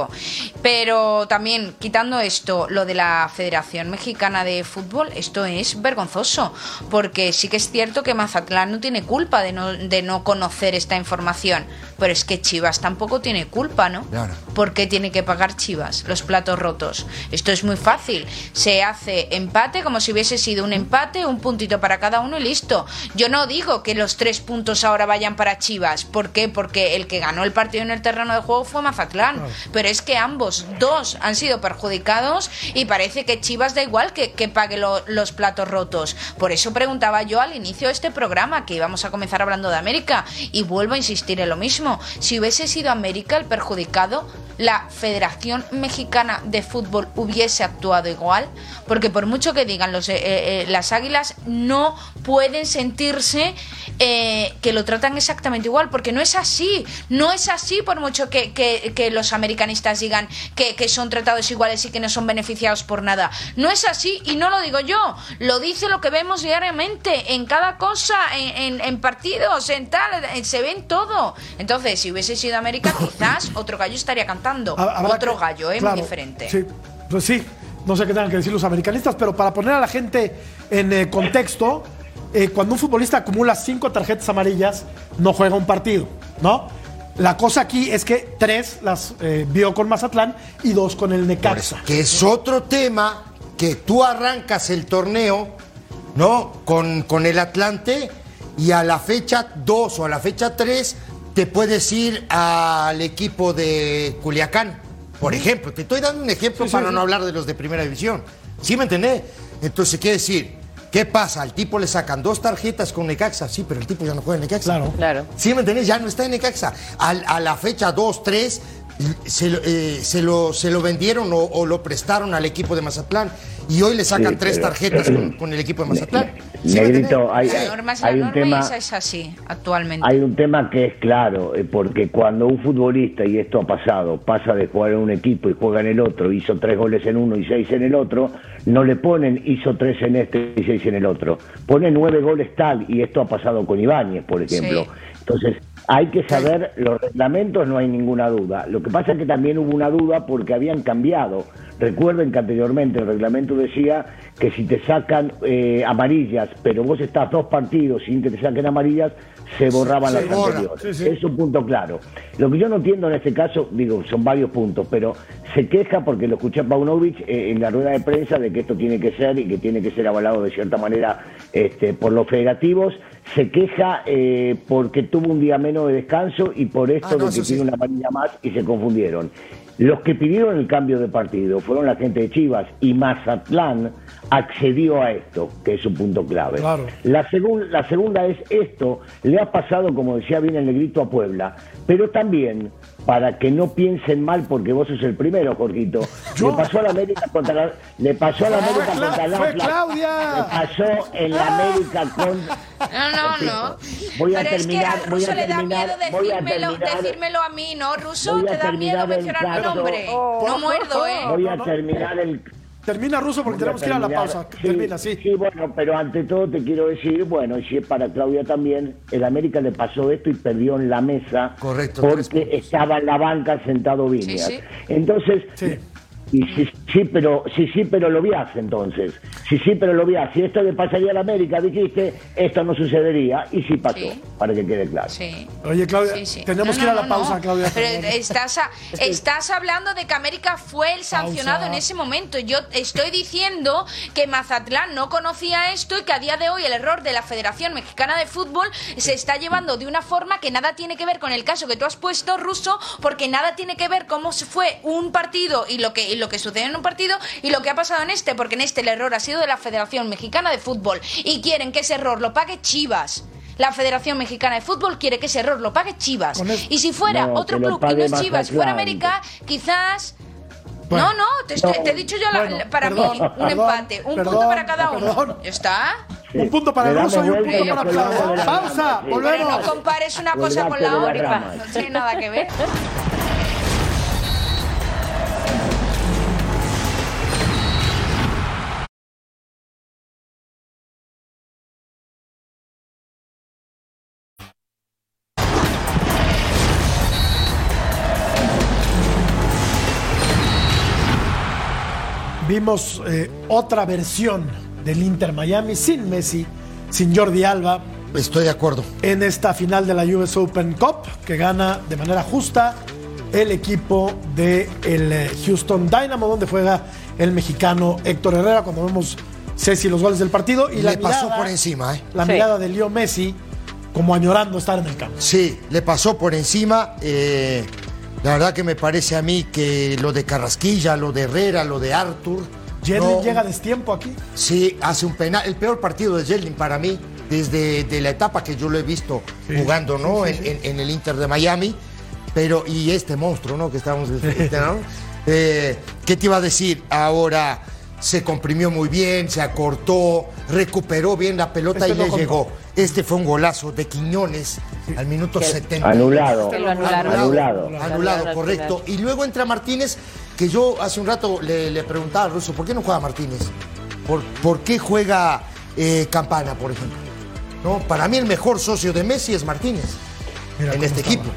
Pero también, quitando esto, lo de la Federación Mexicana de Fútbol, esto es vergonzoso, porque sí que es cierto que Mazatlán no tiene culpa de no, de no conocer esta información, pero es que Chivas tampoco tiene culpa, ¿no? Claro. ¿Por qué tiene que pagar Chivas los platos rotos? Esto es muy fácil. Se hace empate como si hubiese sido un empate, un puntito para cada uno y listo. Yo no digo que los tres puntos ahora vayan para Chivas. ¿Por qué? Porque el que ganó el partido en el terreno de juego fue Mazatlán. Pero es que ambos, dos, han sido perjudicados y parece que Chivas da igual que, que pague lo- los platos rotos. Por eso preguntaba yo al inicio de este programa que íbamos a comenzar hablando de América y vuelvo a insistir en lo mismo. Si hubiese sido América el perjudicado, la Federación Mexicana de Fútbol hubiese actuado igual, porque por mucho que digan los, eh, eh, las águilas, no pueden sentirse eh, que lo tratan exactamente igual, porque no es así, no es así por mucho que, que- los americanistas digan que, que son tratados iguales y que no son beneficiados por nada. No es así y no lo digo yo, lo dice lo que vemos diariamente, en cada cosa, en, en- en partidos, en tal, en- se ven todo. Entonces, si hubiese sido América, quizás otro gallo estaría cantando. Habrá Otro que- gallo, ¿eh? claro, Muy diferente. Sí, pues sí, no sé qué tengan que decir los americanistas, pero para poner a la gente en eh, contexto, eh, cuando un futbolista acumula cinco tarjetas amarillas, no juega un partido, ¿no? La cosa aquí es que tres las eh, vio con Mazatlán y dos con el Necaxa. que es otro tema que tú arrancas el torneo, ¿no? Con, con el Atlante y a la fecha 2 o a la fecha 3 te puedes ir al equipo de Culiacán, por ejemplo. Te estoy dando un ejemplo Sí, para sí. no hablar de los de primera división. ¿Sí me entendés? Entonces, ¿qué decir? ¿Qué pasa? Al tipo le sacan dos tarjetas con Necaxa. Sí, pero el tipo ya no juega en Necaxa. Claro. Claro. ¿Sí me entendés? Ya no está en Necaxa. Al- a la fecha 2, 3, se, lo- eh, se, lo, se lo vendieron o, o lo prestaron al equipo de Mazatlán. Y hoy le sacan Sí, tres tarjetas con, con el equipo de Mazatlán. ¿Sí me Negrito, hay, un tema. y esa es así actualmente. Hay un tema que es claro, eh, porque cuando un futbolista, y esto ha pasado, pasa de jugar en un equipo y juega en el otro, hizo tres goles en uno y seis en el otro, no le ponen hizo tres en este y seis en el otro. Pone nueve goles tal, y esto ha pasado con Ibáñez, por ejemplo. Sí. Entonces, hay que saber, los reglamentos no hay ninguna duda. Lo que pasa es que también hubo una duda porque habían cambiado. Recuerden que anteriormente el reglamento decía que si te sacan eh, amarillas, pero vos estás dos partidos sin que te saquen amarillas, se borraban Se las borra, anteriores. sí, sí. Es un punto claro. Lo que yo no entiendo en este caso, digo, son varios puntos, pero se queja porque lo escuché a Paunovic eh, en la rueda de prensa de que esto tiene que ser y que tiene que ser avalado de cierta manera este, por los federativos. Se queja eh, porque tuvo un día menos de descanso y por esto Ah, no, de que sí. tiene una amarilla más y se confundieron. Los que pidieron el cambio de partido fueron la gente de Chivas y Mazatlán accedió a esto, que es un punto clave. Claro. La, segun- la segunda es esto, le ha pasado, como decía bien el negrito, a Puebla, pero también, para que no piensen mal, porque vos sos el primero, Jorgito, Yo- le pasó a la América contra la, le pasó a la Fue América contra la fue Claudia. le pasó en la América con... No, no, no. Voy a Pero es que terminar, a voy Russo a le da terminar, miedo voy a decírmelo, terminar- decírmelo a mí, ¿no, Russo? voy a Te da miedo terminar el mencionar mi nombre. Oh. No muerdo, ¿eh? Voy a terminar el... Termina Russo porque tenemos que ir a la pausa. Termina, sí. Sí, bueno, pero ante todo te quiero decir, bueno, y si es para Claudia también, el América le pasó esto y perdió en la mesa. Correcto, Porque estaba en la banca sentado Viñas. Sí, sí. Entonces, Sí. y sí, sí, pero sí, sí, pero lo vías entonces. Sí, sí, pero lo vías. Si esto le pasaría al América, dijiste, esto no sucedería y sí pasó, Sí. para que quede claro. Sí. Oye, Claudia, Sí, sí. tenemos No, que ir a la no, pausa, no. Claudia. Pero estás, a- estás hablando de que América fue el sancionado Pausa. en ese momento. Yo estoy diciendo que Mazatlán no conocía esto y que a día de hoy el error de la Federación Mexicana de Fútbol se está llevando de una forma que nada tiene que ver con el caso que tú has puesto, Ruso, porque nada tiene que ver cómo se fue un partido y lo que, y lo que sucedió en un partido y lo que ha pasado en este, porque en este el error ha sido de la Federación Mexicana de Fútbol y quieren que ese error lo pague Chivas. La Federación Mexicana de Fútbol quiere que ese error lo pague Chivas. Y si fuera No, otro club que no es Chivas, fuera. América, quizás. Bueno. no, no, te, estoy- te he dicho yo Bueno, la- para perdón, mí un perdón, empate, un perdón, punto para cada uno. perdón. ¿Ya está? Un punto para el ruso y un punto para la Pausa, rama, sí. Pero volvemos. no compares una cosa con la otra. No tiene nada que ver. Vimos eh, otra versión del Inter Miami sin Messi, sin Jordi Alba, Estoy de acuerdo. en esta final de la US Open Cup que gana de manera justa el equipo de el eh, Houston Dynamo donde juega el mexicano Héctor Herrera cuando vemos Ceci los goles del partido y Le la pasó mirada, por encima, ¿eh? la Sí. mirada de Leo Messi como añorando estar en el campo. Sí, le pasó por encima. eh, la verdad que me parece a mí que lo de Carrasquilla, lo de Herrera, lo de Arthur. Jedlin no- llega a destiempo aquí. Sí, hace un penal. El peor partido de Jedlin para mí, desde de la etapa que yo lo he visto jugando, ¿no? En, en- en el Inter de Miami. Pero, y este monstruo, ¿no? Que estábamos. este, ¿no? Eh, ¿Qué te iba a decir? Ahora se comprimió muy bien, se acortó, recuperó bien la pelota Este y le llegó. Este fue un golazo de Quiñones al minuto 70. Anulado. Anulado. Anulado, al correcto. Y luego entra Martínez, que yo hace un rato le, le preguntaba a Russo, ¿por qué no juega Martínez? ¿Por, por qué juega eh, Campana, por ejemplo? ¿No? Para mí el mejor socio de Messi es Martínez Mira en este estaba. equipo.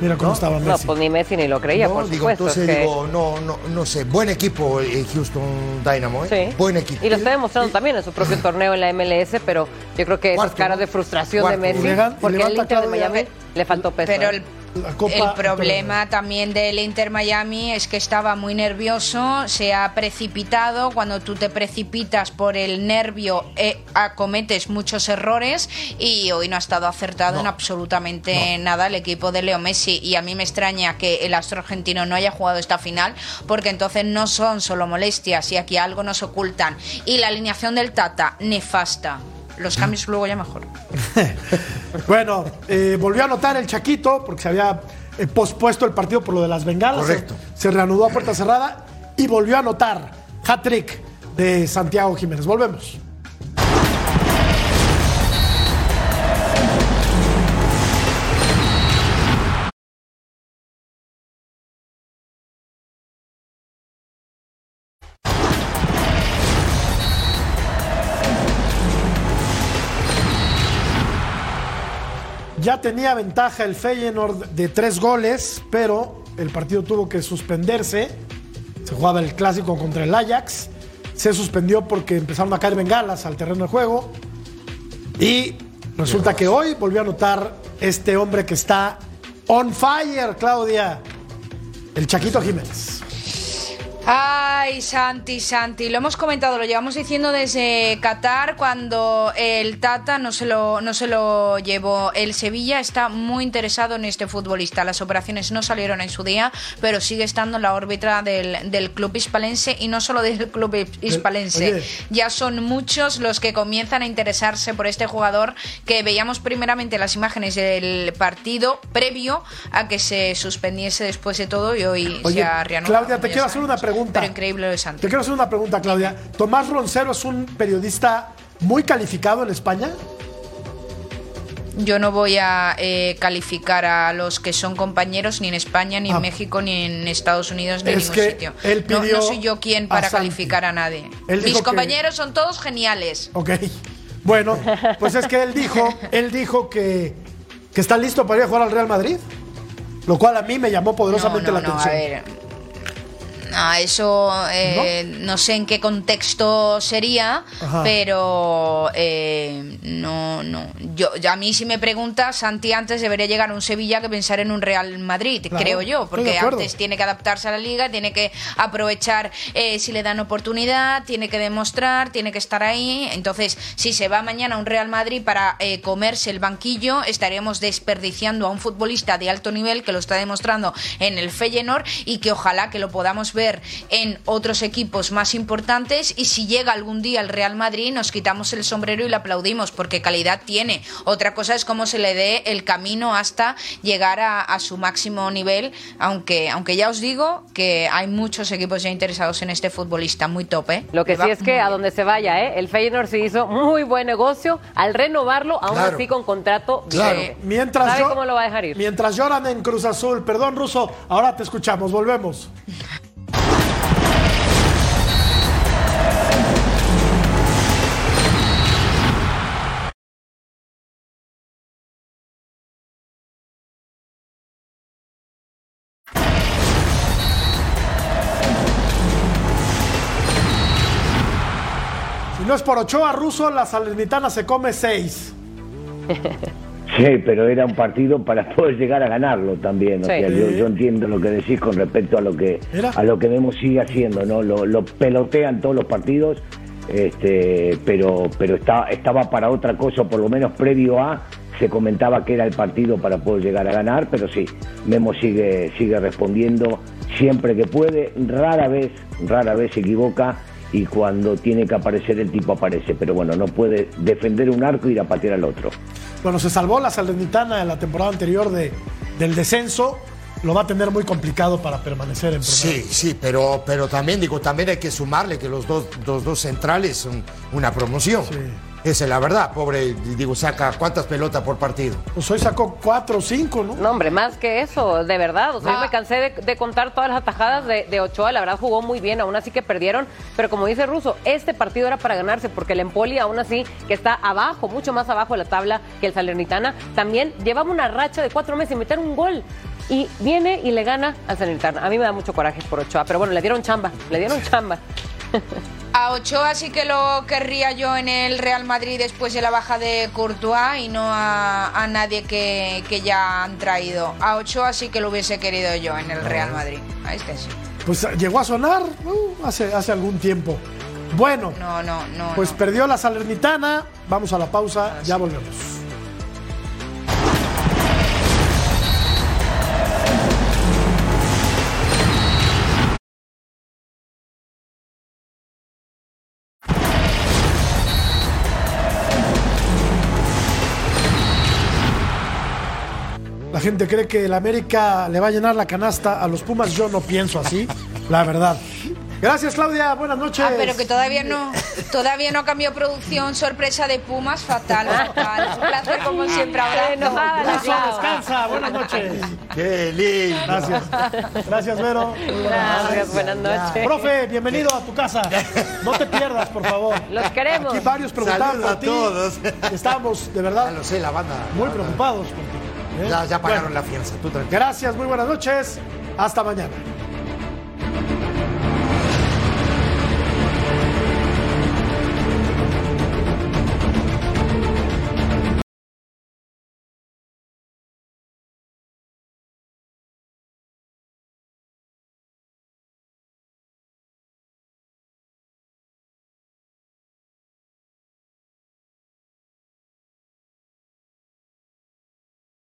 Mira cómo ¿No? estaba No, Messi. pues ni Messi ni lo creía, ¿no? por digo, supuesto. entonces que- digo, no, no, no sé, buen equipo el Houston Dynamo, ¿eh? Sí. Buen equipo. Y lo está demostrando también en su propio torneo en la MLS, pero yo creo que esas caras ¿no? de frustración Cuarto. de Messi, porque el Inter de Miami le faltó peso. Pero ¿eh? el, La Copa el problema también del Inter Miami es que estaba muy nervioso, se ha precipitado. Cuando tú te precipitas por el nervio, eh, acometes muchos errores y hoy no ha estado acertado No. en absolutamente nada el equipo de Leo Messi. Y a mí me extraña que el astro argentino no haya jugado esta final, porque entonces no son solo molestias y aquí algo nos ocultan. Y la alineación del Tata, nefasta. Los cambios luego ya mejor. Bueno, eh, volvió a anotar el Chaquito porque se había eh, pospuesto el partido por lo de las bengalas. Correcto. Se, se reanudó a puerta cerrada y volvió a anotar hat-trick de Santiago Jiménez. Volvemos. Ya tenía ventaja el Feyenoord de tres goles, pero el partido tuvo que suspenderse. Se jugaba el clásico contra el Ajax. Se suspendió porque empezaron a caer bengalas al terreno de juego. Y resulta que hoy volvió a anotar este hombre que está on fire, Claudia. El Chaquito Jiménez. Ay, Santi, Santi, lo hemos comentado, lo llevamos diciendo desde Qatar cuando el Tata no se lo, no se lo llevó. El Sevilla está muy interesado en este futbolista. Las operaciones no salieron en su día, pero sigue estando en la órbita del, del club hispalense y no solo del club hispalense. Oye. Ya son muchos los que comienzan a interesarse por este jugador que veíamos primeramente las imágenes del partido previo a que se suspendiese después de todo y hoy Oye, se ha reanudado. Claudia, te quiero hacer una sabemos. Pregunta. Pero increíble lo de Santi. Te quiero hacer una pregunta, Claudia. ¿Tomás Roncero es un periodista muy calificado en España? Yo no voy a eh, calificar a los que son compañeros ni en España, ni Ah. en México, ni en Estados Unidos, ni en ningún sitio. él No- pidió no, soy yo quien para calificar a nadie. Él Mis que- compañeros son todos geniales. Ok. Bueno, pues es que él dijo, él dijo que, que está listo para ir a jugar al Real Madrid. Lo cual a mí me llamó poderosamente no, la atención. a ver. No, eso eh, ¿No? sé en qué contexto sería, Ajá. pero eh, no, no. Yo, a mí si me preguntas, Santi antes debería llegar a un Sevilla que pensar en un Real Madrid, Claro, creo yo, porque antes tiene que adaptarse a la liga, tiene que aprovechar eh, si le dan oportunidad, tiene que demostrar, tiene que estar ahí. Entonces, si se va mañana a un Real Madrid para eh, comerse el banquillo, estaríamos desperdiciando a un futbolista de alto nivel que lo está demostrando en el Feyenoord y que ojalá que lo podamos ver en otros equipos más importantes y si llega algún día al Real Madrid nos quitamos el sombrero y le aplaudimos porque calidad tiene. Otra cosa es cómo se le dé el camino hasta llegar a, a su máximo nivel, aunque, aunque ya os digo que hay muchos equipos ya interesados en este futbolista, muy top, ¿eh? Lo que sí es que a donde se vaya, ¿eh? el Feyenoord se hizo muy buen negocio al renovarlo, aún Claro. así con contrato. Claro. vigente. Mientras ¿Sabe yo- cómo lo va a dejar ir? Mientras lloran en Cruz Azul. Perdón, Ruso. Ahora te escuchamos. Volvemos. Si no es por Ochoa, Ruso, la Salernitana se come seis. Sí, pero era un partido para poder llegar a ganarlo también. O Sí. sea, yo, yo entiendo lo que decís con respecto a lo que Era. a lo que Memo sigue haciendo, ¿no? Lo, lo pelotean todos los partidos, este, pero pero está, estaba para otra cosa, por lo menos previo a se comentaba que era el partido para poder llegar a ganar, pero sí, Memo sigue sigue respondiendo siempre que puede, rara vez, rara vez se equivoca y cuando tiene que aparecer el tipo aparece, pero bueno, no puede defender un arco y ir a patear al otro. Bueno, se salvó la Salernitana en la temporada anterior de, del descenso. Lo va a tener muy complicado para permanecer en primera. Sí, sí, pero, pero también digo, también hay que sumarle que los dos, los dos centrales son una promoción. Sí. Esa es la verdad, pobre, digo, saca cuántas pelotas por partido. Pues hoy sacó cuatro o cinco, ¿no? No, hombre, más que eso, de verdad. O sea, yo Ah. me cansé de, de contar todas las atajadas de, de Ochoa. La verdad jugó muy bien, aún así que perdieron. Pero como dice Russo, este partido era para ganarse, porque el Empoli, aún así, que está abajo, mucho más abajo de la tabla que el Salernitana, también llevaba una racha de cuatro meses sin meter un gol. Y viene y le gana al Salernitana. A mí me da mucho coraje por Ochoa, pero bueno, le dieron chamba, le dieron chamba. A Ochoa sí que lo querría yo en el Real Madrid después de la baja de Courtois y no a, a nadie que, que ya han traído. A Ochoa sí que lo hubiese querido yo en el Real Madrid. A este sí. Pues llegó a sonar uh, hace, hace algún tiempo. Bueno, No, no, no. pues no. perdió la Salernitana. Vamos a la pausa, ya volvemos. Gente cree que el América le va a llenar la canasta a los Pumas. Yo no pienso así, la verdad. Gracias, Claudia. Buenas noches. Ah, pero que todavía no, todavía no cambió producción. Sorpresa de Pumas, fatal, fatal. Un placer como siempre Qué enojada descansa. Buenas noches. ¡Qué lindo! Gracias. Gracias, Vero. Gracias, noches. buenas noches. Profe, bienvenido a tu casa. No te pierdas, por favor. Los queremos. Aquí varios preguntaban por a ti. todos. Estamos, de Ya verdad, lo sé, la banda. muy preocupados por ti. ¿Eh? Ya, ya pagaron Bueno, la fianza, tú tranquilo. Gracias, muy buenas noches. Hasta mañana.